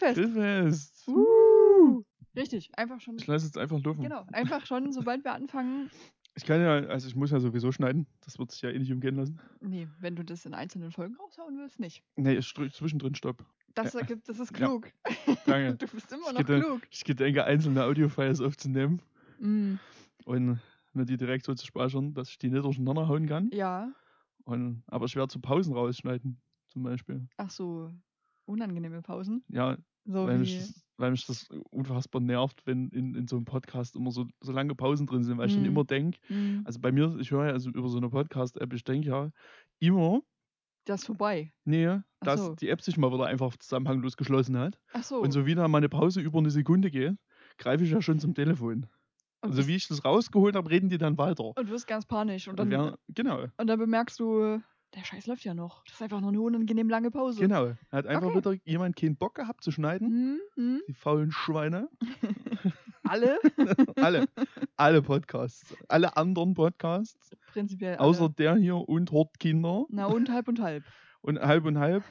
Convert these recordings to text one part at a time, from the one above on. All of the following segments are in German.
Grillfest. Grillfest. Uh. Richtig, einfach schon. Ich lasse jetzt einfach laufen. Genau, einfach schon, sobald wir anfangen. Ich kann ja, also ich muss ja sowieso schneiden. Das wird sich ja eh nicht umgehen lassen. Nee, wenn du das in einzelnen Folgen raushauen willst, nicht. Nee, ich zwischendrin Stopp. Das Ja. ergibt, das ist Ja. klug. Danke. Du bist immer Ich noch gehe- klug. Ich gedenke, einzelne Audiofiles aufzunehmen Mm, und mir die direkt so zu speichern, dass ich die nicht durcheinander hauen kann. ja, Und, aber ich werde zu Pausen rausschneiden, zum Beispiel. ach so, unangenehme Pausen. Ja, So weil, mich das, weil mich das unfassbar nervt, wenn in, in so einem Podcast immer so, so lange Pausen drin sind, weil ich dann Mhm. immer denke, Mm, also bei mir, ich höre ja also über so eine Podcast-App, ich denke ja immer, das ist vorbei. nee, dass so. die App sich mal wieder einfach zusammenhanglos geschlossen hat. Ach so. Und so wie da mal eine Pause über eine Sekunde geht, greife ich ja schon zum Telefon. und, Also wie ich das rausgeholt habe, reden die dann weiter. und wirst ganz panisch. Und Und dann, wer, genau, und dann bemerkst du, der Scheiß läuft ja noch. Das ist einfach noch eine unangenehm lange Pause. genau. Hat einfach Okay. wieder jemand keinen Bock gehabt zu schneiden. Hm, hm. Die faulen Schweine. Alle? alle. Alle Podcasts. Alle anderen Podcasts. Prinzipiell. Alle. Außer der hier und Hortkinder. Na und halb und halb. Und halb und halb.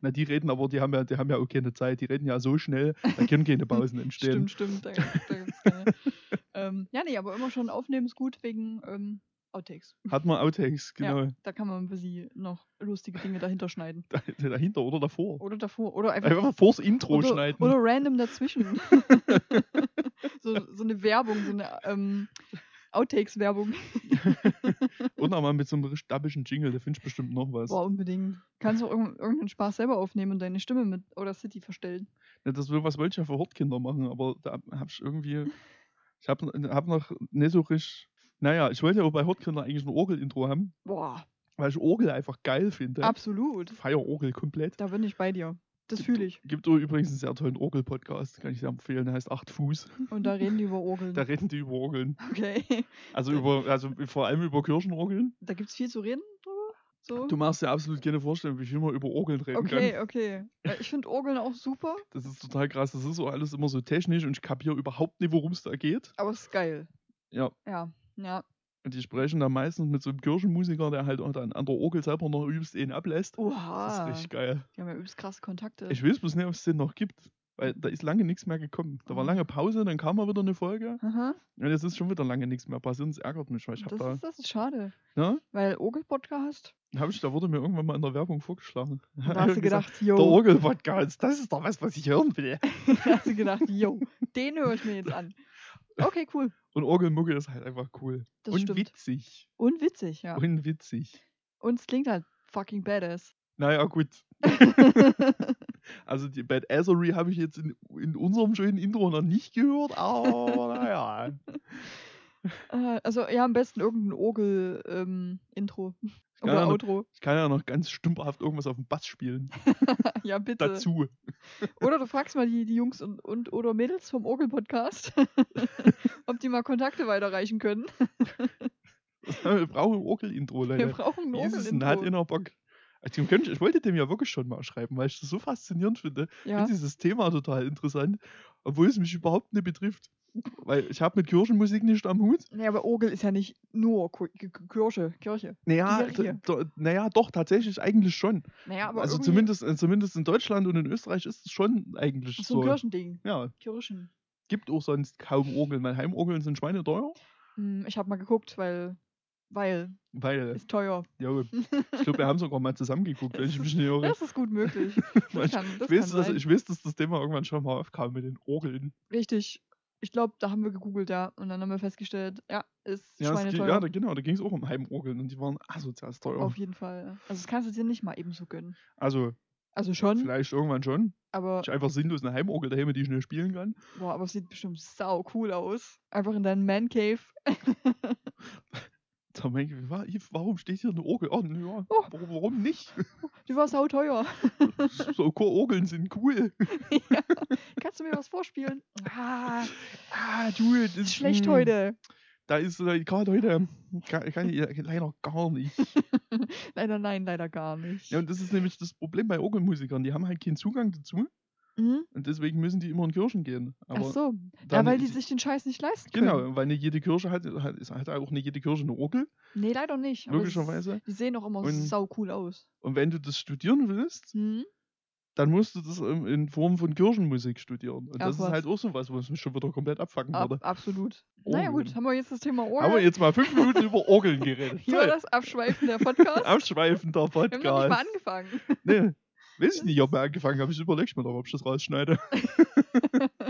Na, die reden aber, die haben ja, die haben ja auch keine Zeit. Die reden ja so schnell, da können keine Pausen entstehen. Stimmt, stimmt. Da, da gibt's keine. ähm, ja, nee, aber immer schon aufnehmen ist gut wegen ähm, Outtakes. Hat man Outtakes, genau. Ja, da kann man ein bisschen noch lustige Dinge dahinter schneiden. Da- Dahinter oder davor. Oder davor. Oder einfach. Einfach vors Intro oder, schneiden. oder random dazwischen. so, so eine Werbung, so eine ähm, Outtakes-Werbung. Und auch mal mit so einem richtig dabbischen Jingle, da findest du bestimmt noch was. Boah, unbedingt. Kannst du auch irgend- irgendeinen Spaß selber aufnehmen und deine Stimme mit oder City verstellen. Ja, das was wollte ich ja für Hortkinder machen, aber da hab ich irgendwie. Ich habe hab noch nicht so richtig. Naja, ich wollte ja auch bei Hortkinder eigentlich ein Orgel-Intro haben, Boah, weil ich Orgel einfach geil finde. absolut. Feier Orgel komplett. Da bin ich bei dir. Das fühle ich. Gibt übrigens einen sehr tollen Orgel-Podcast, kann ich sehr empfehlen. Der heißt Acht Fuß. Und da reden die über Orgeln. Da reden die über Orgeln. Okay. Also über, also vor allem über Kirchenorgeln. Da gibt es viel zu reden drüber. So. Du machst dir absolut keine Vorstellung, wie viel man über Orgeln reden Okay, kann. okay. Äh, Ich finde Orgeln auch super, Das ist total krass. Das ist so alles immer so technisch und ich kapiere überhaupt nicht, worum es da geht. aber es ist geil. Ja. Ja, ja. Und die sprechen dann meistens mit so einem Kirchenmusiker, der halt auch dann an der Orgel selber noch übelst einen ablässt. Das ist Oha. richtig geil. Die haben ja übelst krasse Kontakte. Ich weiß bloß nicht, ob es den noch gibt. Weil da ist lange nichts mehr gekommen. Da war Ah. lange Pause, dann kam mal wieder eine Folge. Aha. Und jetzt ist schon wieder lange nichts mehr passiert. Das ärgert mich, weil ich Das da. ist, das ist schade. Ne? Weil Orgel-Podcast, Hab ich, da wurde mir irgendwann mal in der Werbung vorgeschlagen. da hast du gedacht, Der yo. Orgel-Podcast, das ist doch was, was ich hören will. da hast du gedacht, yo, den höre ich mir jetzt an. Okay, cool. Und Orgelmucke ist halt einfach cool. Das und stimmt. witzig. Und witzig, ja. Und witzig. Und es klingt halt fucking badass. Naja, gut. Also die Badassery habe ich jetzt in, in unserem schönen Intro noch nicht gehört, aber naja. Äh, also ja, am besten irgendein Orgel-Intro. kann Oder ja noch- Outro. Ich kann ja noch ganz stümperhaft irgendwas auf dem Bass spielen. ja, bitte. Dazu. Oder du fragst mal die, die Jungs und, und oder Mädels vom Orgel-Podcast, ob die mal Kontakte weiterreichen können. Wir brauchen ein Orgel-Intro, Wir Leute. brauchen ein Jesus, hat Orgel-Intro. inner Bock. Also, Ich wollte dem ja wirklich schon mal schreiben, weil ich das so faszinierend finde. Ich Ja. finde dieses Thema total interessant, obwohl es mich überhaupt nicht betrifft. Weil ich habe mit Kirchenmusik nicht am Hut. ja, aber Orgel ist ja nicht nur Kirche. Kirche. Naja, naja, doch, tatsächlich eigentlich schon. Naja, aber also zumindest, äh, zumindest in Deutschland und in Österreich ist es schon eigentlich so so. ein Kirchending. Ja, Kirchen. gibt auch sonst kaum Orgeln, weil Heimorgeln sind schweineteuer. Hm, Ich habe mal geguckt, weil, weil, Weil, ist teuer. ja, ich glaube, wir haben sogar mal zusammengeguckt, wenn ich mich nicht irre. Das ist gut möglich. Das kann, das ich, weiß, dass, sein. ich weiß, dass das Thema irgendwann schon mal aufkam mit den Orgeln. Richtig. Ich glaube, da haben wir gegoogelt, ja. Und dann haben wir festgestellt, ja, ist Ja, ging, schweineteuer. ja da, genau, da ging es auch um Heimorgeln und die waren asozial teuer. Auf jeden Fall. Also das kannst du dir nicht mal eben so gönnen. Also, Also schon, vielleicht irgendwann schon. aber, Ich einfach sinnlos eine Heimorgel daheim, die ich nicht spielen kann. boah, aber es sieht bestimmt sau cool aus. Einfach in deinem Man Cave. Da denke ich, warum steht hier eine Orgel? Oh, ja, Oh. warum, nicht? Die war sau teuer. so Orgeln sind cool. ja. Kannst du mir was vorspielen? Ah, Ah, du, das ist schlecht hm, heute. Da ist äh, gerade heute, kann, kann ich äh, leider gar nicht. Leider nein, leider gar nicht. Ja, und das ist nämlich das Problem bei Orgelmusikern. Die haben halt keinen Zugang dazu Mhm. und deswegen müssen die immer in Kirchen gehen. Aber Ach so. Ja, weil die sich den Scheiß nicht leisten können. Genau, weil nicht jede Kirche hat, hat, ist- hat auch nicht jede Kirche eine Orgel, Nee, leider nicht. es- logischerweise. Die sehen auch immer Und- sau cool aus. Und wenn du das studieren willst, Mhm. dann musst du das in Form von Kirchenmusik studieren. Und Ach das ist was. halt auch so was, was mich schon wieder komplett abfacken Ab, würde. absolut. Naja gut, Orgeln. haben wir jetzt das Thema Orgel. Haben wir jetzt mal fünf Minuten über Orgeln geredet. Hier Toll. das Abschweifen der Podcast. Abschweifender wir haben noch nicht mal Podcast. angefangen. Nee, weiß ich nicht, ob wir angefangen haben. Ich überlege mir noch, ob ich das rausschneide.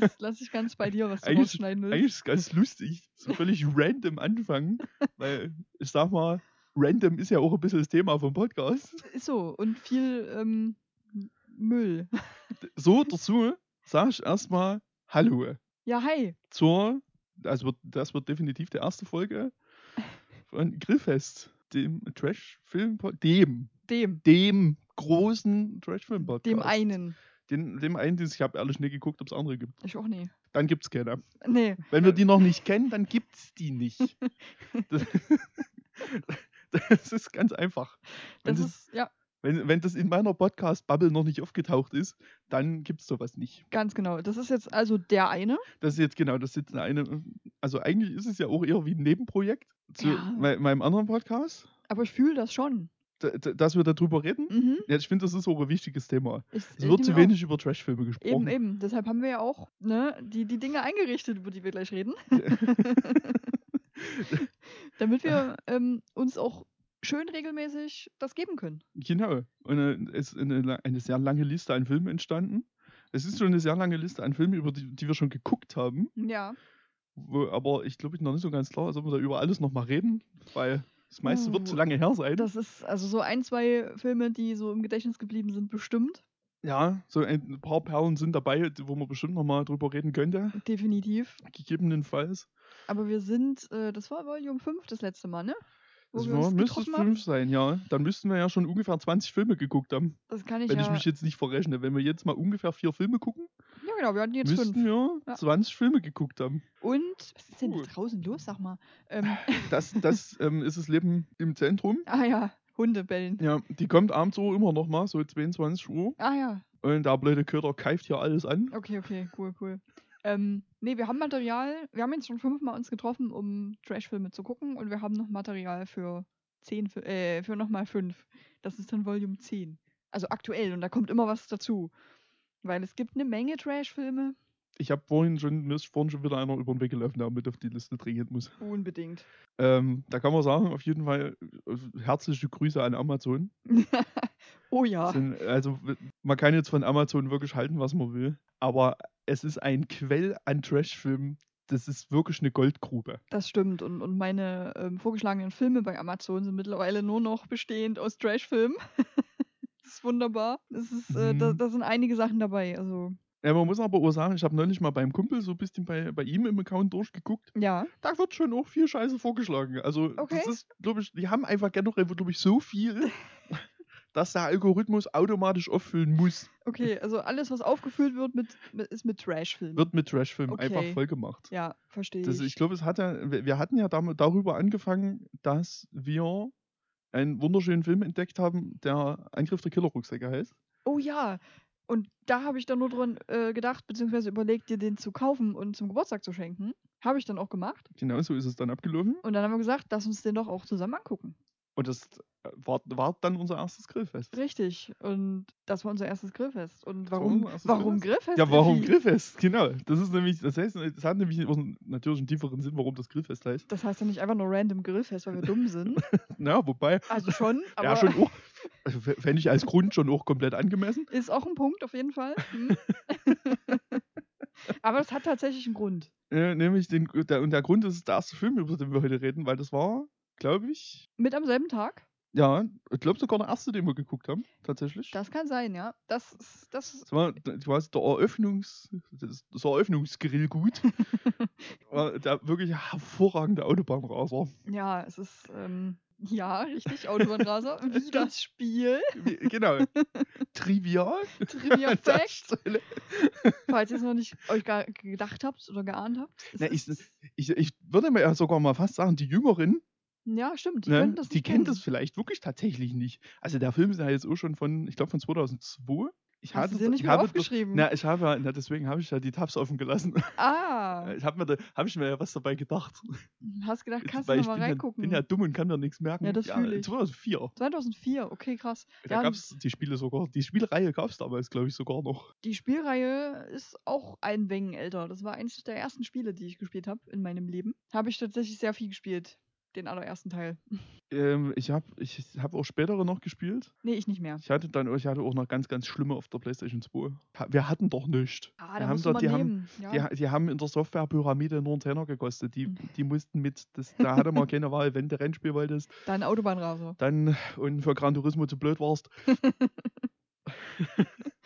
Das lasse ich ganz bei dir, was du Eigentlich- rausschneiden willst. Eigentlich ist es ganz lustig, so völlig random anfangen, weil ich sag mal, random ist ja auch ein bisschen das Thema vom Podcast. Ist so. Und viel ähm, Müll. So dazu sag ich erstmal Hallo Ja, hi. zur, also das wird definitiv die erste Folge von Grillfest, dem Trash-Film, dem, Dem. dem großen Trash-Film-Podcast. Dem einen. Den, dem einen, den ich habe ehrlich nicht geguckt, ob es andere gibt. Ich auch nie. Dann gibt es keine. Nee. Wenn wir die noch nicht kennen, dann gibt es die nicht. Das, das ist ganz einfach. Wenn Das das, ist, ja, wenn, wenn das in meiner Podcast-Bubble noch nicht aufgetaucht ist, dann gibt es sowas nicht. ganz genau. Das ist jetzt also der eine. Das ist jetzt genau, das ist jetzt eine, also eigentlich ist es ja auch eher wie ein Nebenprojekt zu Ja. mei- meinem anderen Podcast, Aber ich fühle das schon. d- dass wir darüber reden. Mhm. Ja, ich finde, das ist auch ein wichtiges Thema. Ich, Es wird zu nehme auch. wenig über Trashfilme gesprochen. Eben, eben. Deshalb haben wir ja auch ne, die, die Dinge eingerichtet, über die wir gleich reden. Damit wir ähm, uns auch schön regelmäßig das geben können. Genau. Und äh, es ist eine, eine sehr lange Liste an Filmen entstanden. Es ist schon eine sehr lange Liste an Filmen, über die, die wir schon geguckt haben. Ja. Wo, aber ich glaube, ich noch nicht so ganz klar ob wir da über alles nochmal reden, weil das meiste wird zu lange her sein. Das ist also so ein, zwei Filme, die so im Gedächtnis geblieben sind, bestimmt. ja, so ein paar Perlen sind dabei, wo man bestimmt nochmal drüber reden könnte, Definitiv. gegebenenfalls. Aber wir sind, äh, das war Volume 5 das letzte Mal, ne? Wo uns müsste fünf sein, ja. Dann müssten wir ja schon ungefähr 20 Filme geguckt haben, Das kann ich wenn ja. ich mich jetzt nicht verrechne. Wenn wir jetzt mal ungefähr vier Filme gucken, ja, genau, wir hatten jetzt müssten fünf. wir Ja. 20 Filme geguckt haben. Und, was ist denn da draußen los, sag mal? Ähm, Das, das ähm, ist das Leben im Zentrum. ah ja, Hunde bellen. Ja, die kommt abends so immer noch mal, so 22 Uhr. Ah ja, Und der blöde Köder keift hier alles an. okay, okay, cool, cool. Ähm, nee, wir haben Material, wir haben jetzt schon fünfmal uns getroffen, um Trashfilme zu gucken und wir haben noch Material für zehn, Fi- äh, für nochmal fünf. Das ist dann Volume 10. Also aktuell und da kommt immer was dazu. Weil es gibt eine Menge Trashfilme. Ich habe vorhin schon, mir ist vorhin schon wieder einer über den Weg gelaufen, der mit auf die Liste dringend muss. Unbedingt. Ähm, da kann man sagen, auf jeden Fall äh, herzliche Grüße an Amazon. oh ja. Sind, also man kann jetzt von Amazon wirklich halten, was man will, aber es ist ein Quell an Trashfilmen. Das ist wirklich eine Goldgrube. Das stimmt. Und, und meine ähm, vorgeschlagenen Filme bei Amazon sind mittlerweile nur noch bestehend aus Trashfilmen. das ist wunderbar. Das ist, äh, da, Mhm. da sind einige Sachen dabei. Also, Ja, man muss aber auch sagen, ich habe neulich mal beim Kumpel so ein bisschen bei, bei ihm im Account durchgeguckt. ja. Da wird schon auch viel Scheiße vorgeschlagen. Also, Okay. das ist, glaube ich, die haben einfach generell, glaube ich, so viel, dass der Algorithmus automatisch auffüllen muss. Okay, also alles, was aufgefüllt wird, mit, mit, ist mit Trashfilmen. Wird mit Trashfilmen einfach Okay. voll gemacht. Ja, verstehe Das, ich. ich glaube, es hat ja, wir hatten ja darüber angefangen, dass wir einen wunderschönen Film entdeckt haben, der Angriff der Killerrucksäcke heißt. Oh ja. Und da habe ich dann nur dran äh, gedacht, beziehungsweise überlegt, dir den zu kaufen und zum Geburtstag zu schenken. Habe ich dann auch gemacht. Genau so ist es dann abgelaufen. Und dann haben wir gesagt, lass uns den doch auch zusammen angucken. Und das äh, war, war dann unser erstes Grillfest. Richtig. Und das war unser erstes Grillfest. Und war warum, erstes warum Grillfest? Ja, warum? Grillfest? Genau. Das ist nämlich, das heißt, das hat nämlich natürlich einen tieferen Sinn, warum das Grillfest heißt. Das heißt ja nicht einfach nur random Grillfest, weil wir dumm sind. Na, wobei, Also schon, aber ja, schon auch, also fände ich als Grund schon auch komplett angemessen. ist auch ein Punkt auf jeden Fall. Hm. aber es hat tatsächlich einen Grund. Äh, nämlich, den, der, und der Grund ist der erste Film, über den wir heute reden, weil das war, glaube ich, Mit am selben Tag? ja, ich glaube sogar der erste, den wir geguckt haben, tatsächlich. Das kann sein, ja. Das ist, das war d- quasi der Eröffnungs, das, das Eröffnungsgrillgut. war der wirklich hervorragende Autobahnraser. ja, es ist, ähm, ja, richtig, Autobahnraser. Wie das Spiel. Wie- Genau. Trivial. Trivia An der Fact. Falls ihr es noch nicht euch gedacht habt oder geahnt habt. Na, ich, ich, ich würde mir ja sogar mal fast sagen, die Jüngeren, ja, stimmt. Die, ne, können das die kennen das vielleicht wirklich tatsächlich nicht. Also der Film ist ja jetzt auch schon von, ich glaube von 2002. Ich Hast hatte du doch- nicht ich mehr habe aufgeschrieben? Na, ich habe ja, na, deswegen habe ich ja die Tabs offen gelassen. ah, Ich habe mir, da, hab ich mir ja was dabei gedacht. hast gedacht, kannst du ich mal bin ja, reingucken. bin ja dumm und kann mir nichts merken. Ja, das fühl ich. 2004. 2004, okay, krass. Da Ja, gab es die Spiele sogar. Die Spielreihe gab es damals, glaube ich, sogar noch. die Spielreihe ist auch ein wenig älter. Das war eines der ersten Spiele, die ich gespielt habe in meinem Leben. Habe ich tatsächlich sehr viel gespielt. Den allerersten Teil. Ähm, ich habe ich hab auch spätere noch gespielt. Nee, ich nicht mehr. Ich hatte dann ich hatte auch noch ganz, ganz schlimme auf der PlayStation 2. Ha- Wir hatten doch nichts. Ah, da haben doch- die haben- nehmen. ja. Die, ha- die haben in der Softwarepyramide nur einen Tenner gekostet. Die, Mhm. die mussten mit, das, da hatte man keine Wahl, wenn du Rennspiel wolltest, Dein Autobahnraser. dann und für Gran Turismo zu blöd warst.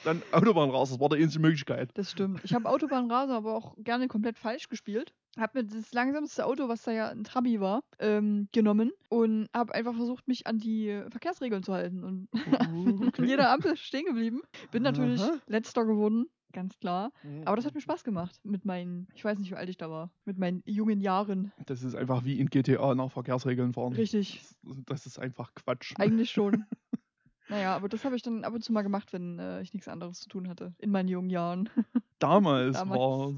dann Autobahnraser, das war die einzige Möglichkeit. Das stimmt. Ich habe Autobahnraser aber auch gerne komplett falsch gespielt. Hab mir das langsamste Auto, was da ja ein Trabi war, ähm, genommen und habe einfach versucht, mich an die Verkehrsregeln zu halten. Und Uh, an jeder Ampel stehen geblieben. Bin natürlich Aha. letzter geworden, ganz klar. Aber das hat mir Spaß gemacht mit meinen, ich weiß nicht, wie alt ich da war, mit meinen jungen Jahren. Das ist einfach wie in GTA nach Verkehrsregeln fahren. Richtig, das ist einfach Quatsch. eigentlich schon. Naja, aber das habe ich dann ab und zu mal gemacht, wenn äh, ich nichts anderes zu tun hatte. In meinen jungen Jahren. Damals, Damals. war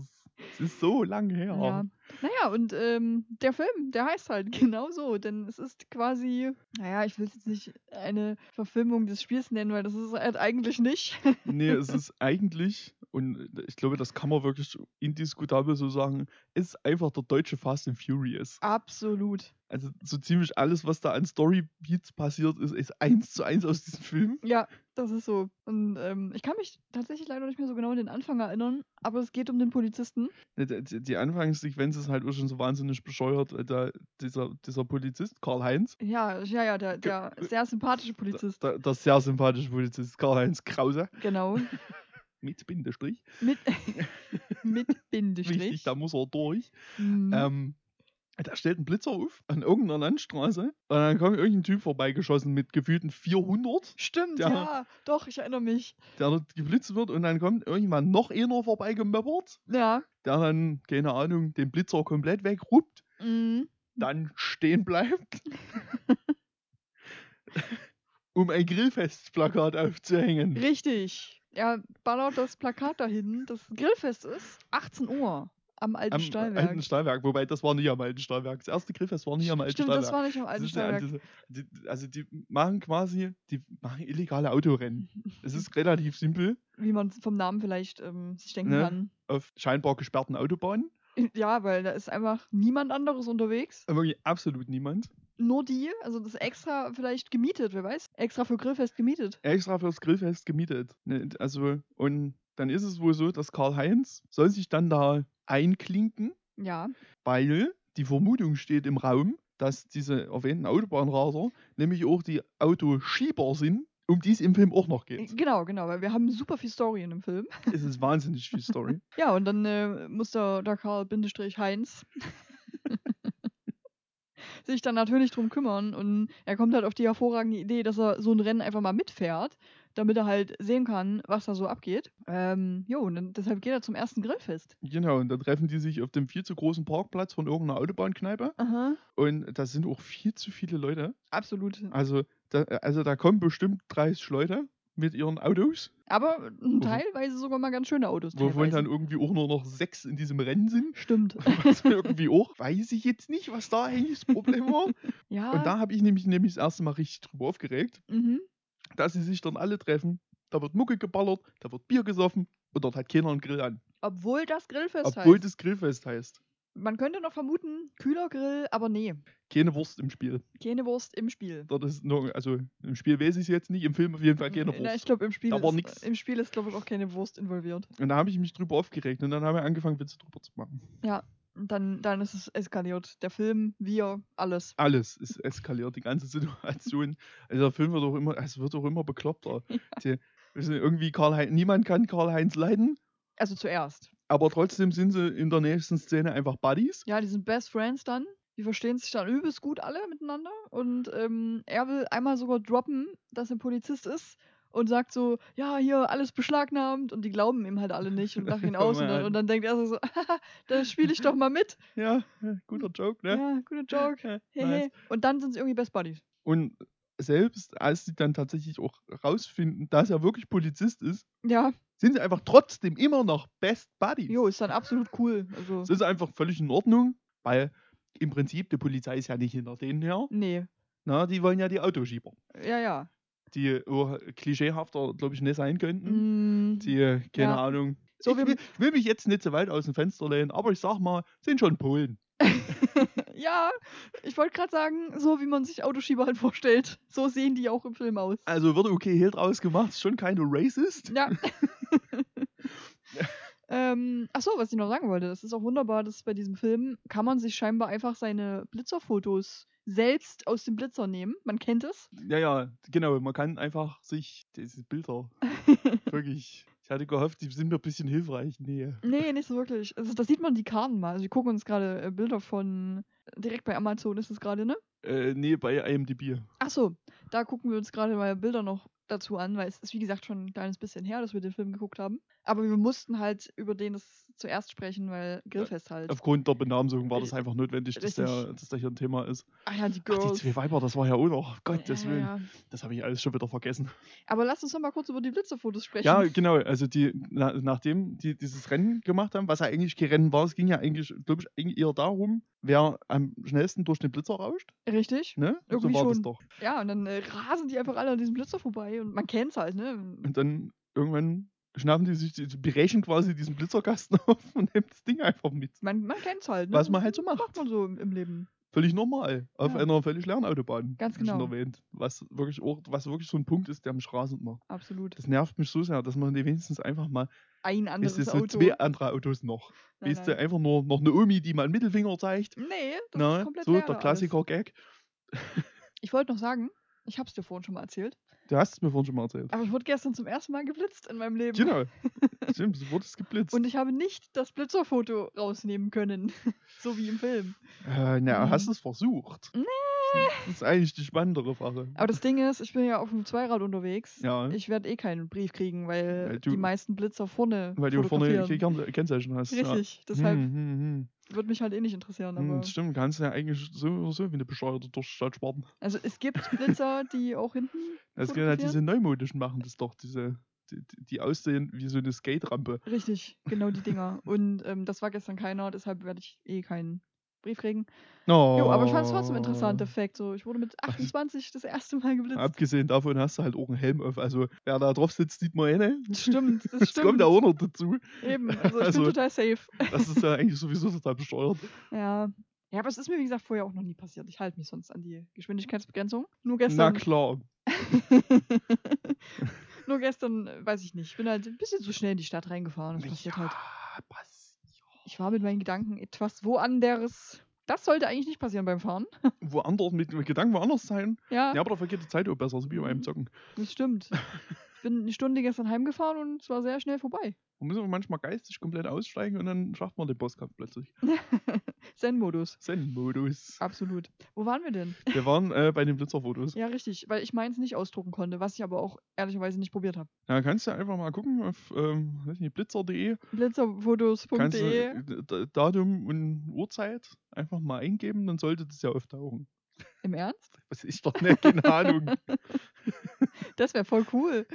es ist so lang her. Ja. Naja, und ähm, der Film, der heißt halt genau so, denn es ist quasi, naja, ich will es jetzt nicht eine Verfilmung des Spiels nennen, weil das ist halt eigentlich nicht. Nee, es ist eigentlich, und ich glaube, das kann man wirklich indiskutabel so sagen, ist einfach der deutsche Fast and Furious. Absolut. Also so ziemlich alles, was da an Storybeats passiert ist, ist eins zu eins aus diesem Film. Ja, das ist so. Und ähm, ich kann mich tatsächlich leider nicht mehr so genau an den Anfang erinnern, aber es geht um den Polizisten. Die, die, die Anfangssequenz ist halt auch schon so wahnsinnig bescheuert. Da, dieser, dieser Polizist, Karl-Heinz, Ja, ja, ja, der, der sehr sympathische Polizist. der, der sehr sympathische Polizist, Karl-Heinz Krause, Genau. mit Bindestrich. Mit, mit Bindestrich. Wichtig, da muss er durch. Mhm. Ähm, da stellt ein Blitzer auf an irgendeiner Landstraße und dann kommt irgendein Typ vorbeigeschossen mit gefühlten 400, Stimmt, ja. ja. doch, ich erinnere mich. der dort geblitzt wird und dann kommt irgendwann noch einer vorbeigemöppert, Ja. der dann, keine Ahnung, den Blitzer komplett wegruppt, Mhm. dann stehen bleibt, um ein Grillfestplakat aufzuhängen. Richtig. Er ballert das Plakat dahin, das Grillfest ist 18 Uhr am alten Am Stahlwerk. alten Stahlwerk, wobei das war nicht am alten Stahlwerk. Das erste Grillfest war nicht am alten Stimmt, Stahlwerk. das war nicht am Das alten ja Stahlwerk. diese- die, also die machen quasi, die machen illegale Autorennen. Es ist relativ simpel Wie man vom Namen vielleicht ähm, sich denken Ne? kann. auf scheinbar gesperrten Autobahnen. Ja, weil da ist einfach niemand anderes unterwegs. Wirklich absolut niemand. Nur die, also das extra vielleicht gemietet, wer weiß. Extra für Grillfest gemietet. Extra fürs Grillfest gemietet. Ne, Also, und dann ist es wohl so, dass Karl-Heinz soll sich dann da einklinken, Ja. weil die Vermutung steht im Raum, dass diese erwähnten Autobahnraser nämlich auch die Autoschieber sind, um die es im Film auch noch geht. Genau, genau, weil wir haben super viel Story in dem Film. es ist wahnsinnig viel Story. Ja, und dann äh, muss der, der Karl-Heinz sich dann natürlich drum kümmern und er kommt halt auf die hervorragende Idee, dass er so ein Rennen einfach mal mitfährt, damit er halt sehen kann, was da so abgeht. Ähm, jo, und dann, deshalb geht er zum ersten Grillfest. Genau, und dann treffen die sich auf dem viel zu großen Parkplatz von irgendeiner Autobahnkneipe. Aha. Und da sind auch viel zu viele Leute. Absolut. Also da, also da kommen bestimmt 30 Leute mit ihren Autos, Aber teilweise sogar mal ganz schöne Autos. wovon teilweise. dann irgendwie auch nur noch sechs in diesem Rennen sind. Stimmt. Was irgendwie auch, weiß ich jetzt nicht, was da eigentlich das Problem war. ja. Und da habe ich nämlich, nämlich das erste Mal richtig drüber aufgeregt, mhm. Dass sie sich dann alle treffen. Da wird Mucke geballert, da wird Bier gesoffen und dort hat keiner einen Grill an. Obwohl das Grillfest Obwohl heißt. das Grillfest heißt. Man könnte noch vermuten, kühler Grill, aber nee. Keine Wurst im Spiel. Keine Wurst im Spiel. Dort ist nur, also im Spiel weiß ich es jetzt nicht, im Film auf jeden Fall keine Na, ich Wurst. glaube, im Spiel Da war ist, nix. im Spiel ist, glaube ich, auch keine Wurst involviert. Und da habe ich mich drüber aufgeregt und dann haben wir angefangen, Witze drüber zu machen. Und dann, dann ist es eskaliert. Der Film, wir, alles. Alles ist eskaliert, die ganze Situation. Also der Film wird auch immer, es wird auch immer bekloppter. Die, wissen Sie, irgendwie Karl-Heinz, niemand kann Karl-Heinz leiden, Also zuerst. aber trotzdem sind sie in der nächsten Szene einfach Buddies. Ja, die sind Best Friends dann. Die verstehen sich dann übelst gut alle miteinander. Und ähm, er will einmal sogar droppen, dass er Polizist ist. Und sagt so, ja, hier, alles beschlagnahmt. Und die glauben ihm halt alle nicht und lachen ihn aus. und, dann, und dann denkt er so, haha, da spiele ich doch mal mit. Ja, guter Joke, ne? Ja, guter Joke. Ja, Hehe. nice. Und dann sind sie irgendwie Best Buddies. Und selbst als sie dann tatsächlich auch rausfinden, dass er wirklich Polizist ist, Ja, sind sie einfach trotzdem immer noch Best Buddies. jo, ist dann absolut cool. Also, Das ist einfach völlig in Ordnung, weil im Prinzip die Polizei ist ja nicht hinter denen her. nee. Na, die wollen ja die Autoschieber, Ja, ja. Die klischeehafter, glaube ich, nicht sein könnten. Mm, Die, äh, keine Ja. Ahnung. So ich, will, will mich jetzt nicht so weit aus dem Fenster lehnen, aber ich sag mal, sind schon Polen. ja, ich wollte gerade sagen, so wie man sich Autoschieber halt vorstellt, so sehen die auch im Film aus. Also wird okay Hehl draus gemacht, ist schon keine Racist. Ja. ähm, achso, was ich noch sagen wollte, das ist auch wunderbar, dass bei diesem Film kann man sich scheinbar einfach seine Blitzerfotos selbst aus dem Blitzer nehmen. Man kennt es. Ja, ja, genau. Man kann einfach sich diese Bilder wirklich. Ich hatte gehofft, die sind mir ein bisschen hilfreich. Nee. Nee, nicht so wirklich. Also, da sieht man die Karten mal. Also, wir gucken uns gerade äh, Bilder von. Direkt bei Amazon ist es gerade, ne? Äh, nee, bei IMDb. Achso, da gucken wir uns gerade mal Bilder noch dazu an, weil es ist wie gesagt schon ein kleines bisschen her, dass wir den Film geguckt haben. Aber wir mussten halt über den das zuerst sprechen, weil Grillfest halt. Aufgrund der Benamsung war das einfach notwendig, dass der, dass der hier ein Thema ist. Ach ja, die Ach, die Girls. zwei Weiber, das war ja auch noch. Gottes ja, Willen. ja. Das habe ich alles schon wieder vergessen. Aber lass uns noch mal kurz über die Blitzerfotos sprechen. Ja, genau. Also die, na, nachdem die dieses Rennen gemacht haben, was ja eigentlich kein Rennen war, es ging ja eigentlich, glaube ich, eher darum, wer am schnellsten durch den Blitzer rauscht. Richtig. Ne? Irgendwie so war das schon. doch. Ja, und dann äh, rasen die einfach alle an diesem Blitzer vorbei und man kennt's halt, ne? Und dann irgendwann schnappen die sich, die quasi diesen Blitzerkasten auf und nehmen das Ding einfach mit. Man, man kennt's halt, ne? Was man halt so macht. Macht man so im, im Leben. Völlig normal. Auf Ja. einer völlig leeren Autobahn. Ganz wie schon genau. erwähnt. Was wirklich, auch, was wirklich so ein Punkt ist, der mich rasend macht. Absolut. Das nervt mich so sehr, dass man wenigstens einfach mal, Ein anderes du, so Auto. zwei andere Autos noch. Nein, Weißt du, nein. einfach nur noch eine Omi, die mal einen Mittelfinger zeigt. Nee, das Na, ist komplett so der Klassiker-Gag. Ich wollte noch sagen, ich hab's dir vorhin schon mal erzählt, Du hast es mir vorhin schon mal erzählt. aber ich wurde gestern zum ersten Mal geblitzt in meinem Leben. Genau. Stimmt, du wurdest geblitzt. Und ich habe nicht das Blitzerfoto rausnehmen können. so wie im Film. äh, na, Mhm. hast du es versucht? Nee. Das ist eigentlich die spannendere Frage. Aber das Ding ist, ich bin ja auf dem Zweirad unterwegs. Ja. Ich werde eh keinen Brief kriegen, weil Weil du- die meisten Blitzer vorne. Weil du vorne Kennzeichen hast. Richtig, Ja. deshalb Hm, hm, hm. würde mich halt eh nicht interessieren. Hm, stimmt, kannst du ja eigentlich so oder so wie eine Bescheuerte durch die Stadt sparten. also es gibt Blitzer, die auch hinten. Es gibt fotografieren. diese neumodischen machen das doch, diese, die, die- die aussehen wie so eine Skate-Rampe. Richtig, genau die Dinger. Und ähm, das war gestern keiner, deshalb werde ich eh keinen Brief kriegen. Oh. Jo, aber ich fand es trotzdem interessant, der Fact. So, ich wurde mit 28 das erste Mal geblitzt. Abgesehen davon hast du halt auch einen Helm auf. Also wer da drauf sitzt, sieht man eh nicht. Stimmt, das Das stimmt. kommt ja auch noch dazu. Eben, also ich Also- bin total safe. Das ist ja eigentlich sowieso total besteuert. Ja. Ja, aber es ist mir, wie gesagt, vorher auch noch nie passiert. Ich halte mich sonst an die Geschwindigkeitsbegrenzung. Nur Na gestern. klar. Nur gestern, äh, weiß ich nicht. Ich bin halt ein bisschen zu schnell in die Stadt reingefahren. Das passiert halt. passiert. Ich war mit meinen Gedanken etwas woanders. Das sollte eigentlich nicht passieren beim Fahren. Woanders, mit, mit Gedanken woanders sein. Ja, Ja, aber da vergeht die Zeit auch besser, so wie beim Mhm. Zocken. das stimmt. Ich bin eine Stunde gestern heimgefahren und es war sehr schnell vorbei. Man muss aber manchmal geistig komplett aussteigen und dann schafft man den Bosskampf plötzlich. Zen-Modus. Zen-Modus. Absolut. Wo waren wir denn? Wir waren äh, bei den Blitzerfotos. Ja, richtig, weil ich meins nicht ausdrucken konnte, was ich aber auch ehrlicherweise nicht probiert habe. Da kannst du einfach mal gucken auf ähm, blitzer.de. Blitzerfotos.de. äh, Datum und Uhrzeit einfach mal eingeben, dann sollte das ja auftauchen. Im Ernst? Was ist doch nicht, keine Ahnung. Das wäre voll cool.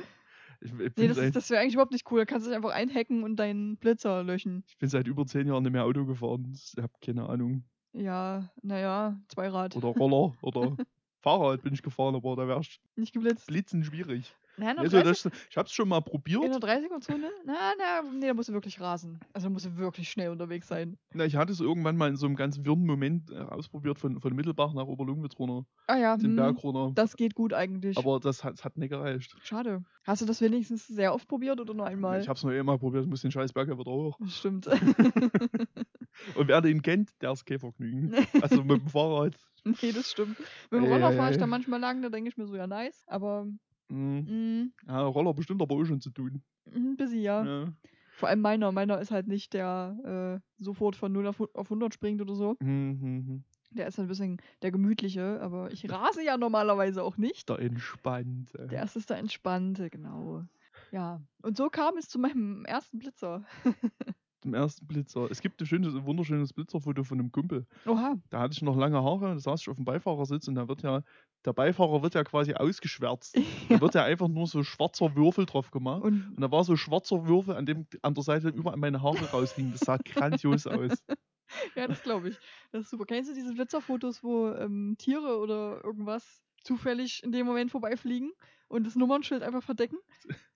Ich, ich, Nee, das, seit, ist- das wäre eigentlich überhaupt nicht cool. Da kannst du dich einfach einhacken und deinen Blitzer löschen. ich bin seit über zehn Jahren nicht mehr Auto gefahren. Ich habe keine Ahnung. Ja, naja, Zweirad. Oder Roller oder Fahrrad bin ich gefahren, aber da wäre Nicht geblitzt. Blitzen schwierig. Nein, Also, 30, das, ich habe es schon mal in probiert. der 30er-Zone? Na, na, nee, da musst du wirklich rasen. Also da musst du wirklich schnell unterwegs sein. Na, ich hatte es irgendwann mal in so einem ganz wirren Moment äh, ausprobiert von, von Mittelbach nach Oberlungwitz runter, Ah ja, den hm, Berg runter. das geht gut eigentlich. aber das hat, das hat nicht gereicht. Schade. Hast du das wenigstens sehr oft probiert oder nur einmal? Ich habe es nur einmal probiert, ich muss den scheiß Berg ja wieder hoch. Das Stimmt. Und wer den kennt, der ist kein Vergnügen. Also mit dem Fahrrad. nee, das stimmt. Mit dem Ei, Roller fahre ich ei. da manchmal lang, da denke ich mir so, ja nice. Aber Mhm. mh, Ja, Roller bestimmt aber auch schon zu tun. ein bisschen ja. Ja. Vor allem meiner. Meiner ist halt nicht der äh, sofort von 0 auf auf 100 springt oder so. Mhm, mhm. Der ist halt ein bisschen der gemütliche, aber ich rase ja normalerweise auch nicht. Der Entspannte. Der erste ist der entspannte, genau. Ja, und so kam es zu meinem ersten Blitzer. Zum ersten Blitzer. Es gibt ein schönes, ein wunderschönes Blitzerfoto von einem Kumpel. Oha, Da hatte ich noch lange Haare, da saß ich auf dem Beifahrersitz und da wird ja der Beifahrer wird ja quasi ausgeschwärzt. Ja. Da wird ja einfach nur so schwarzer Würfel drauf gemacht. Und Und da war so schwarzer Würfel, an dem an der Seite überall meine Haare raushingen. Das sah grandios aus. ja, das glaube ich. Das ist super. Kennst du diese Blitzerfotos, wo ähm, Tiere oder irgendwas zufällig in dem Moment vorbeifliegen und das Nummernschild einfach verdecken?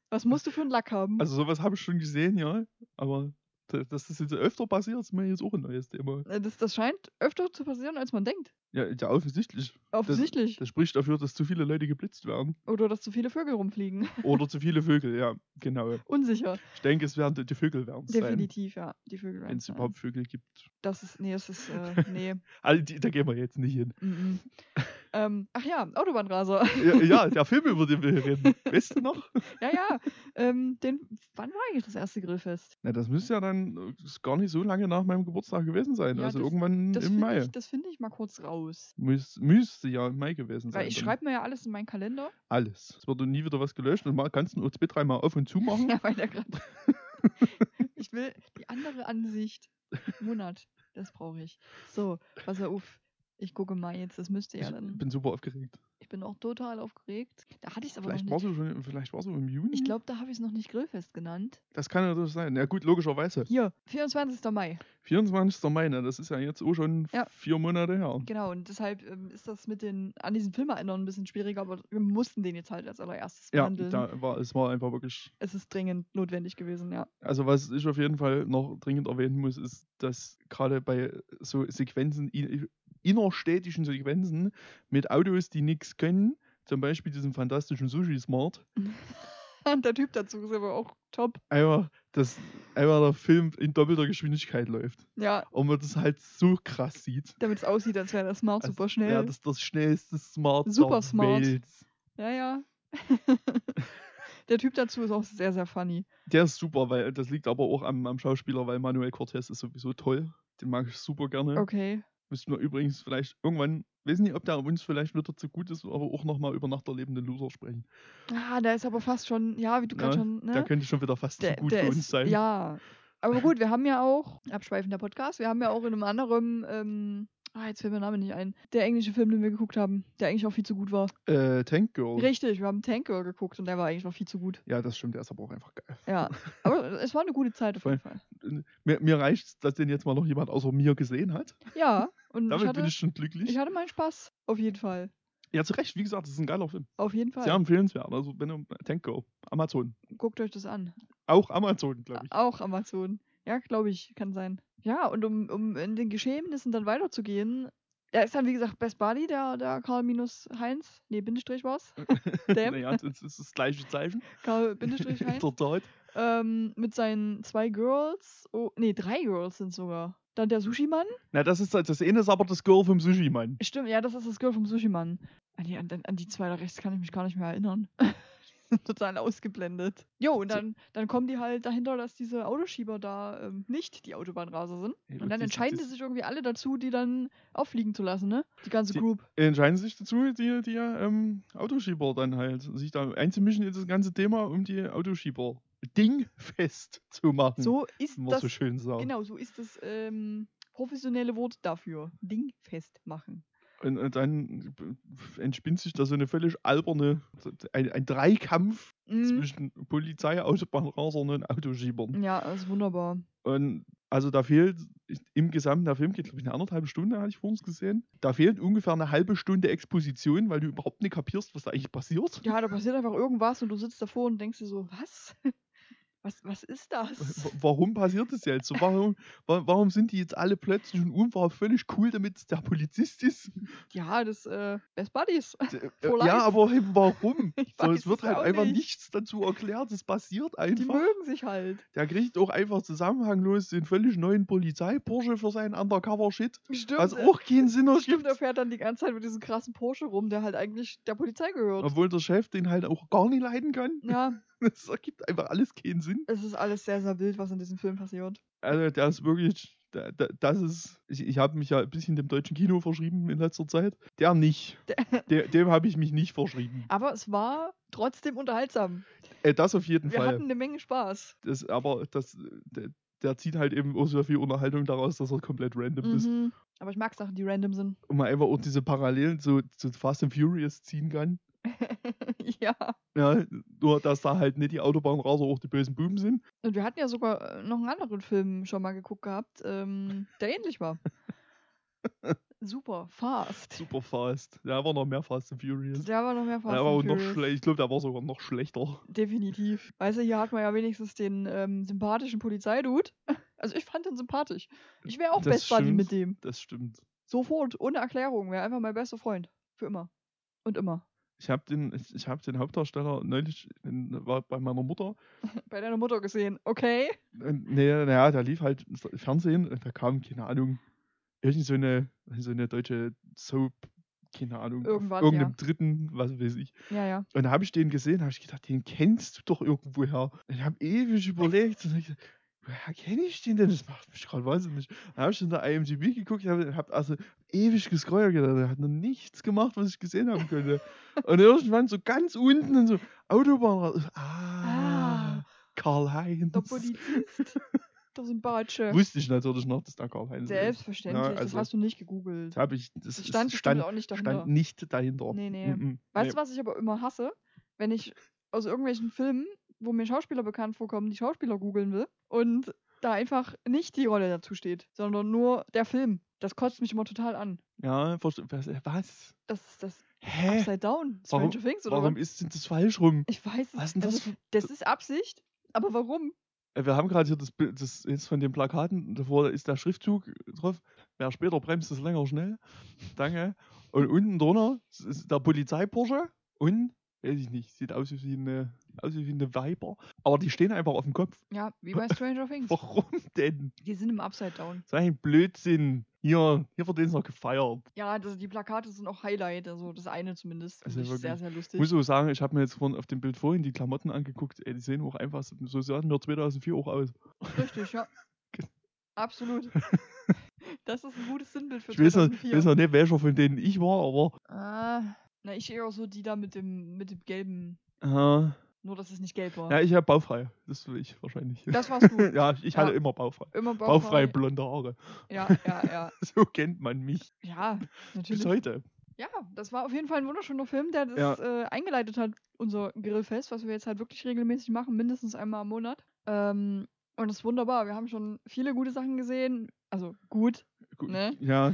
Was musst du für einen Lack haben? Also sowas habe ich schon gesehen, ja. Aber dass das jetzt öfter passiert, ist mir jetzt auch ein neues Thema. Äh, das, das scheint öfter zu passieren, als man denkt. Ja, ja offensichtlich. Offensichtlich. Das spricht dafür, dass zu viele Leute geblitzt werden. Oder dass zu viele Vögel rumfliegen. Oder zu viele Vögel, ja, genau. Unsicher. Ich denke, es werden die- Vögel werden es sein. Definitiv, ja. Die Vögel Wenn werden es sein. überhaupt Vögel gibt. Das ist, nee, das ist, äh, nee. Also, die, da gehen wir jetzt nicht hin. mm, mm. ähm, ach ja, Autobahnraser. Ja, ja, der Film, über den wir hier reden. Weißt du noch? ja, ja. Ähm, den, wann war eigentlich das erste Grillfest? Na, das müsste ja dann äh, gar nicht so lange nach meinem Geburtstag gewesen sein. Ja, also das- irgendwann Das im finde Mai. ich, das find ich mal kurz raus. Müs, müsste ja im Mai gewesen sein. Weil ich schreibe mir ja alles in meinen Kalender. Alles. Es wird nie wieder was gelöscht und mal kannst du OZB dreimal auf und zu machen. Ja, weil der gerade. ich will die andere Ansicht. Monat. Das brauche ich. So, pass auf. Ich gucke mal jetzt. Das müsste ja ich dann. bin super aufgeregt. Ich bin auch total aufgeregt. Da hatte ich es aber Vielleicht noch nicht. es schon, vielleicht war es im Juni. Ich glaube, da habe ich es noch nicht Grillfest genannt. Das kann natürlich sein. Ja gut, logischerweise. Hier, 24. Mai. 24. Mai, ne, das ist ja jetzt auch schon Ja. vier Monate her. Genau, und deshalb ähm, ist das mit den an diesen Film erinnern ein bisschen schwieriger, aber wir mussten den jetzt halt als allererstes Ja, behandeln. da war, es war einfach wirklich. Es ist dringend notwendig gewesen, ja. Also was ich auf jeden Fall noch dringend erwähnen muss, ist, dass gerade bei so Sequenzen, innerstädtischen Sequenzen mit Autos, die nichts können, zum Beispiel diesem fantastischen Sushi Smart, Und der Typ dazu ist aber auch top. einfach, dass einfach der Film in doppelter Geschwindigkeit läuft. Ja, Und man das halt so krass sieht. damit es aussieht, als wäre der Smart Also, super schnell. Ja, das ist das schnellste Smart Super smart. Welt. Ja, ja. Der Typ dazu ist auch sehr, sehr funny. Der ist super, weil das liegt aber auch am, am Schauspieler, weil Manuel Cortez ist sowieso toll. Den mag ich super gerne. Okay. Müssten wir übrigens vielleicht irgendwann, weiß nicht, ob der uns vielleicht wieder zu gut ist, aber auch nochmal über Nacht der lebenden Loser sprechen. Ah, der ist aber fast schon, ja, wie du gerade Ja, schon, ne? Der könnte schon wieder fast der, zu gut für ist, uns sein. Ja. Aber gut, wir haben ja auch, abschweifender Podcast, wir haben ja auch in einem anderen, ähm, ah, jetzt fällt mir der Name nicht ein, der englische Film, den wir geguckt haben, der eigentlich auch viel zu gut war. Äh, Tank Girl. Richtig, wir haben Tank Girl geguckt und der war eigentlich noch viel zu gut. Ja, das stimmt, der ist aber auch einfach geil. Ja. Aber es war eine gute Zeit auf jeden Fall. Mir, mir reicht dass den jetzt mal noch jemand außer mir gesehen hat. Ja, und ich Damit hatte, bin ich schon glücklich. ich hatte meinen Spaß. Auf jeden Fall. ja, zu Recht, wie gesagt, das ist ein geiler Film. Auf jeden Fall. Sehr empfehlenswert. Also, wenn du Tank Girl, Amazon. Guckt euch das an. Auch Amazon, glaube ich. Auch Amazon. Ja, glaube ich, kann sein. Ja, und um, um in den Geschehnissen dann weiterzugehen, da ist dann, wie gesagt, Best Buddy, der, der Karl minus Heinz. Nee, Bindestrich war's. Damn. naja, das ist das gleiche Zeichen. Karl Bindestrich In Heinz. der ähm, mit seinen zwei Girls. Oh, nee, drei Girls sind sogar. Dann der Sushi-Mann. Na, das ist das eine ist aber das Girl vom Sushi-Mann. Stimmt, ja, das ist das Girl vom Sushi-Mann. An die, an, an die zwei da rechts kann ich mich gar nicht mehr erinnern. Total ausgeblendet. Jo, und dann, dann kommen die halt dahinter, dass diese Autoschieber da ähm, nicht die Autobahnraser sind. Ey, Und dann entscheiden die- sich irgendwie alle dazu, die dann auffliegen zu lassen, ne? Die ganze Die- Group. Entscheiden sich dazu, die, die ähm, Autoschieber dann halt, sich da einzumischen in das ganze Thema, um die Autoschieber dingfest zu machen. So ist das. so schön sagt. Genau, so ist das ähm, professionelle Wort dafür. Dingfest machen. Und, und dann entspinnt sich da so eine völlig alberne, ein, ein Dreikampf Mhm. zwischen Polizei, Autobahnrasern und Autoschiebern. Ja, das ist wunderbar. Und also da fehlt im Gesamten, der Film geht glaube ich eine anderthalb Stunde, hatte ich vor uns gesehen. Da fehlt ungefähr eine halbe Stunde Exposition, weil du überhaupt nicht kapierst, was da eigentlich passiert. Ja, da passiert einfach irgendwas und du sitzt davor und denkst dir so, was? Was, was ist das? Warum passiert das jetzt? So, warum, wa- warum sind die jetzt alle plötzlich und unwahr völlig cool, damit es der Polizist ist? Ja, das äh, Best Buddies. Äh, ja, aber warum? So, es wird halt einfach nicht. nichts dazu erklärt, es passiert Die einfach. mögen sich halt. Der kriegt auch einfach zusammenhanglos den völlig neuen Polizei-Porsche für seinen Undercover-Shit. Stimmt. Was auch keinen Sinn Stimmt, ergibt. er fährt dann die ganze Zeit mit diesem krassen Porsche rum, der halt eigentlich der Polizei gehört. Obwohl der Chef den halt auch gar nicht leiden kann. Ja, Das ergibt einfach alles keinen Sinn. es ist alles sehr, sehr wild, was in diesem Film passiert. Also der ist wirklich, da- da- das ist, ich, ich habe mich ja ein bisschen dem deutschen Kino verschrieben in letzter Zeit. Der nicht. Der, dem habe ich mich nicht verschrieben. Aber es war trotzdem unterhaltsam. Äh, das auf jeden Wir Fall. hatten eine Menge Spaß. Das, aber das, der, der zieht halt eben auch so viel Unterhaltung daraus, dass er komplett random ist. Mhm. Aber ich mag Sachen, die random sind. Und man einfach auch diese Parallelen zu, zu Fast and Furious ziehen kann. ja. Ja, nur dass da halt nicht die Autobahnraser auch die bösen Buben sind. Und wir hatten ja sogar äh, noch einen anderen Film schon mal geguckt gehabt, ähm, der ähnlich war. Super, Fast. Super fast. Der war noch mehr Fast and Furious. Der war noch mehr Fast Der war and noch Furious. schlecht. Ich glaube, der war sogar noch schlechter. Definitiv. Weißt du, hier hat man ja wenigstens den ähm, sympathischen Polizeidude. Also ich fand den sympathisch. Ich wäre auch Das Best Buddy mit dem. Das stimmt. Sofort, ohne Erklärung. Wäre einfach mein bester Freund. Für immer. Und immer. Ich habe den, ich, ich hab den Hauptdarsteller neulich, in, war bei meiner Mutter. Bei deiner Mutter gesehen. Okay. Und, nee, naja, der lief halt Fernsehen und da kam, keine Ahnung, irgend so eine, so eine deutsche Soap, keine Ahnung, auf Irgendwas, irgendeinem ja. dritten, was weiß ich. Ja, ja. Und da habe ich den gesehen, habe ich gedacht, den kennst du doch irgendwoher. Und ich habe ewig überlegt und hab ich gedacht, woher kenne ich den denn? Das macht mich gerade wahnsinnig. Dann habe ich in der IMDb geguckt, habe hab also ewig gescrollt, der hat noch nichts gemacht, was ich gesehen haben könnte. und irgendwann so ganz unten und so Autobahn. Ah, Ah. Karl-Heinz. Der Polizist. Der sympathische. Wusste ich natürlich noch, dass da Karl-Heinz ist. Selbstverständlich. Ja, das also- hast du nicht gegoogelt. Das ich, das Das stand, stand, auch nicht dahinter. stand nicht dahinter. Nee, nee. Mhm. Weißt du, was ich aber immer hasse? Wenn ich aus irgendwelchen Filmen, wo mir Schauspieler bekannt vorkommen, die Schauspieler googeln will und da einfach nicht die Rolle dazu steht, sondern nur der Film. Das kotzt mich immer total an. Ja, was? Das ist das Hä? Upside Down, Warum- Stranger Things oder Warum was? ist denn das falsch rum? Ich weiß es. das also, für- das ist Absicht, aber warum? Äh, Wir haben gerade hier das Bild, das ist von den Plakaten, davor ist der Schriftzug drauf. Wer später bremst, ist länger schnell. Danke. Und unten drunter ist der Polizeibursche und, weiß ich nicht, sieht aus wie eine, aus wie eine Viper. Aber die stehen einfach auf dem Kopf. Ja, wie bei Stranger Things. Warum denn? Die sind im Upside Down. So ein Blödsinn. Hier, hier wird jetzt noch gefeiert. Ja, das, die Plakate sind auch Highlight, also das eine zumindest. Also ich sehr, sehr Ich lustig. muss so sagen, ich habe mir jetzt vorhin auf dem Bild vorhin die Klamotten angeguckt. Ey, die sehen auch einfach, so sahen wir 2004 auch aus. Richtig, ja. Absolut. Das ist ein gutes Sinnbild für Ich weiß, noch, 2004. weiß noch nicht, welcher von denen ich war, aber Ah, na, ich eher so die da mit dem, mit dem gelben. äh, Nur, dass es nicht gelb war. ja, ich habe baufrei. Das will ich wahrscheinlich. Das warst du. ja, ich Ja. hatte immer baufrei. Immer Baufrei, bauchfrei. blonde Haare. Ja, ja, ja. So kennt man mich Ja, bis natürlich. heute. Ja, das war auf jeden Fall ein wunderschöner Film, der das Ja. äh, eingeleitet hat, unser Grillfest, was wir jetzt halt wirklich regelmäßig machen, mindestens einmal im Monat. Ähm, und das ist wunderbar. Wir haben schon viele gute Sachen gesehen. Also gut. Gut, Ne? Ja.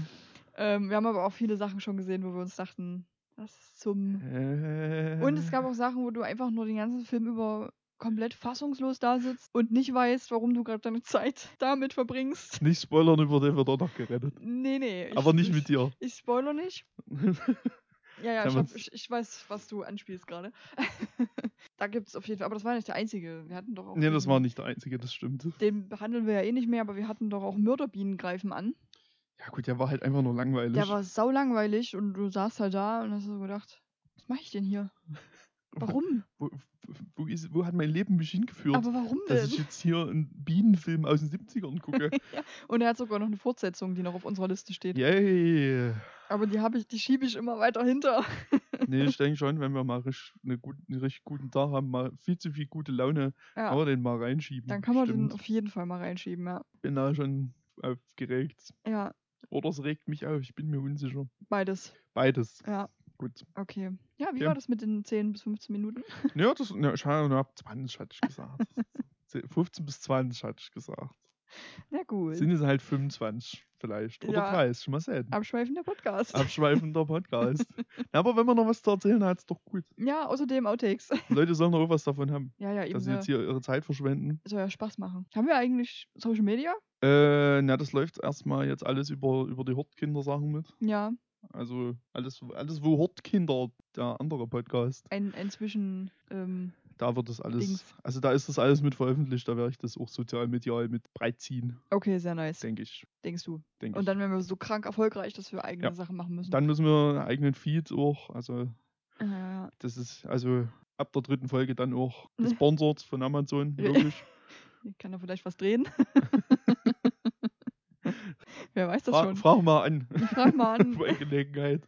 Ähm, wir haben aber auch viele Sachen schon gesehen, wo wir uns dachten, was zum. Äh, Und es gab auch Sachen, wo du einfach nur den ganzen Film über komplett fassungslos da sitzt und nicht weißt, warum du gerade deine Zeit damit verbringst. Nicht spoilern, über den wird er noch gerettet. Nee, nee. ich- Aber nicht ich, mit dir. Ich spoiler nicht. Ja, ja, ich, hab, ich, ich weiß, was du anspielst gerade. da gibt es auf jeden Fall, aber das war nicht der einzige. Wir hatten doch auch. nee, das war nicht der einzige, das stimmt. Den behandeln wir ja eh nicht mehr, aber wir hatten doch auch Mörderbienen greifen an. Ja, gut, der war halt einfach nur langweilig. Der war saulangweilig und du saßt halt da und hast so gedacht, was mache ich denn hier? Warum? Wo, wo, ist, wo hat mein Leben mich hingeführt? Aber warum dass ich denn? jetzt hier einen Bienenfilm aus den 70ern gucke. Und er hat sogar noch eine Fortsetzung, die noch auf unserer Liste steht. Yay! Aber die habe ich, die schiebe ich immer weiter hinter. Nee, ich denke schon, wenn wir mal richtig, eine gut, einen richtig guten Tag haben, mal viel zu viel gute Laune, kann Ja, man den mal reinschieben. dann kann man den Stimmt. auf jeden Fall mal reinschieben, ja. bin da schon aufgeregt. Ja, Oder es regt mich auf, ich bin mir unsicher. beides. Beides. Ja, Gut. okay. Ja, wie Okay. war das mit den 10 bis 15 Minuten? Ja, das, ja, ich habe nur 20 hatte ich gesagt. 15 bis 20 hatte ich gesagt. Na gut. Sind es halt 25 vielleicht. Oder Ja. 30, mal sehen. Abschweifender Podcast. Abschweifender Podcast. ja, aber wenn man noch was zu erzählen hat, ist doch gut. Ja, außerdem Outtakes. Die Leute sollen doch auch was davon haben, Ja, ja, eben. dass sie jetzt hier ihre Zeit verschwenden. soll ja Spaß machen. Haben wir eigentlich Social Media? Äh, na, das läuft erstmal jetzt alles über, über die Hortkinder-Sachen mit. Ja, Also alles, alles wo Hortkinder, der andere Podcast, ein, inzwischen. Ähm, da wird das alles, Dings. also da ist das alles mit veröffentlicht, da werde ich das auch sozial medial mit breitziehen, okay, sehr nice. denke ich. Denkst du. Denk Und dann wären wir so krank erfolgreich, dass wir eigene Ja. Sachen machen müssen. Dann müssen wir einen eigenen Feed auch, also Ja, ja, das ist, also ab der dritten Folge dann auch gesponsert von Amazon, logisch. Ich kann da vielleicht was drehen. Wer weiß das Fra schon. frag mal an, Ich frag mal an. bei Gelegenheit.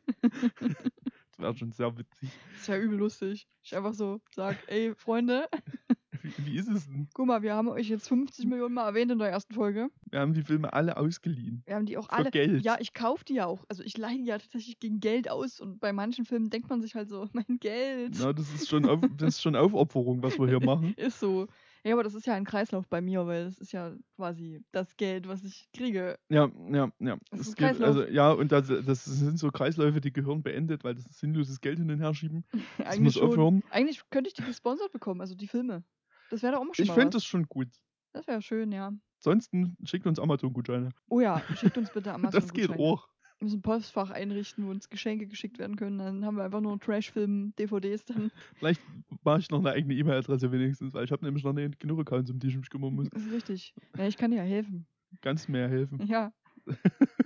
Das wäre schon sehr witzig. Das wäre übel lustig. Ich einfach so sag, ey, Freunde, Wie ist es denn? Guck mal, wir haben euch jetzt 50 Millionen Mal erwähnt in der ersten Folge. Wir haben die Filme alle ausgeliehen. Wir haben die auch Für alle. Geld. Ja, ich kaufe die ja auch. Also ich leihe die ja tatsächlich gegen Geld aus und bei manchen Filmen denkt man sich halt so, mein Geld. Na, das ist schon, auf, das ist schon Aufopferung, was wir hier machen. Ist so. Ja, aber das ist ja ein Kreislauf bei mir, weil das ist ja quasi das Geld, was ich kriege. Ja, ja, ja. Es ein geht, Kreislauf. also, ja, und das, das sind so Kreisläufe, die gehören beendet, weil das ist sinnloses Geld hin und her schieben. Das Eigentlich muss schon. aufhören. Eigentlich könnte ich die gesponsert bekommen, also die Filme. Das wäre doch auch mal schon Ich fände das schon gut. Das wäre schön, ja. Ansonsten schickt uns Amazon-Gutscheine. Oh ja, schickt uns bitte Amazon. Das geht auch. Wir müssen ein Postfach einrichten, wo uns Geschenke geschickt werden können. Dann haben wir einfach nur Trash-Film-DVDs dann. Vielleicht mache ich noch eine eigene E-Mail-Adresse wenigstens, weil ich habe nämlich noch nicht genug Accounts, um die ich mich kümmern muss. Das ist richtig. Ja, ich kann dir ja helfen. Ganz mehr helfen. Ja.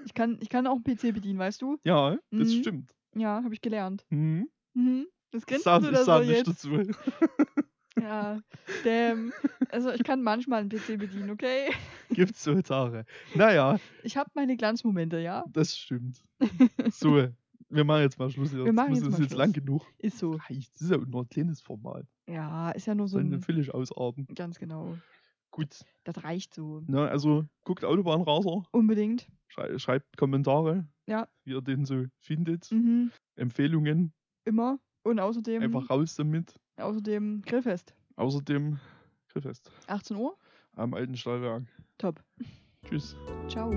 Ich kann, ich kann auch einen PC bedienen, weißt du? Ja, das Mhm. stimmt. Ja, habe ich gelernt. Mhm. Mhm. Das grinst du da so nicht jetzt. dazu. Ja, damn. Also ich kann manchmal einen PC bedienen, okay? Gibt's so Tage. Naja, Ich habe meine Glanzmomente, ja? das stimmt. So, wir machen jetzt mal Schluss. Wir machen das jetzt ist mal jetzt lang genug. Ist so. Reicht. Das ist ja nur ein kleines Format. Ja, ist ja nur so Sollen ein... völlig ausarten. Ganz genau. Gut. Das reicht so. Na, also guckt Autobahnraser, Unbedingt. schrei schreibt Kommentare, Ja. wie ihr den so findet. Mhm. Empfehlungen, Immer. Und außerdem... einfach raus damit. Außerdem Grillfest. Außerdem Grillfest 18 Uhr. am alten Stahlwerk. Top. Tschüss. Ciao.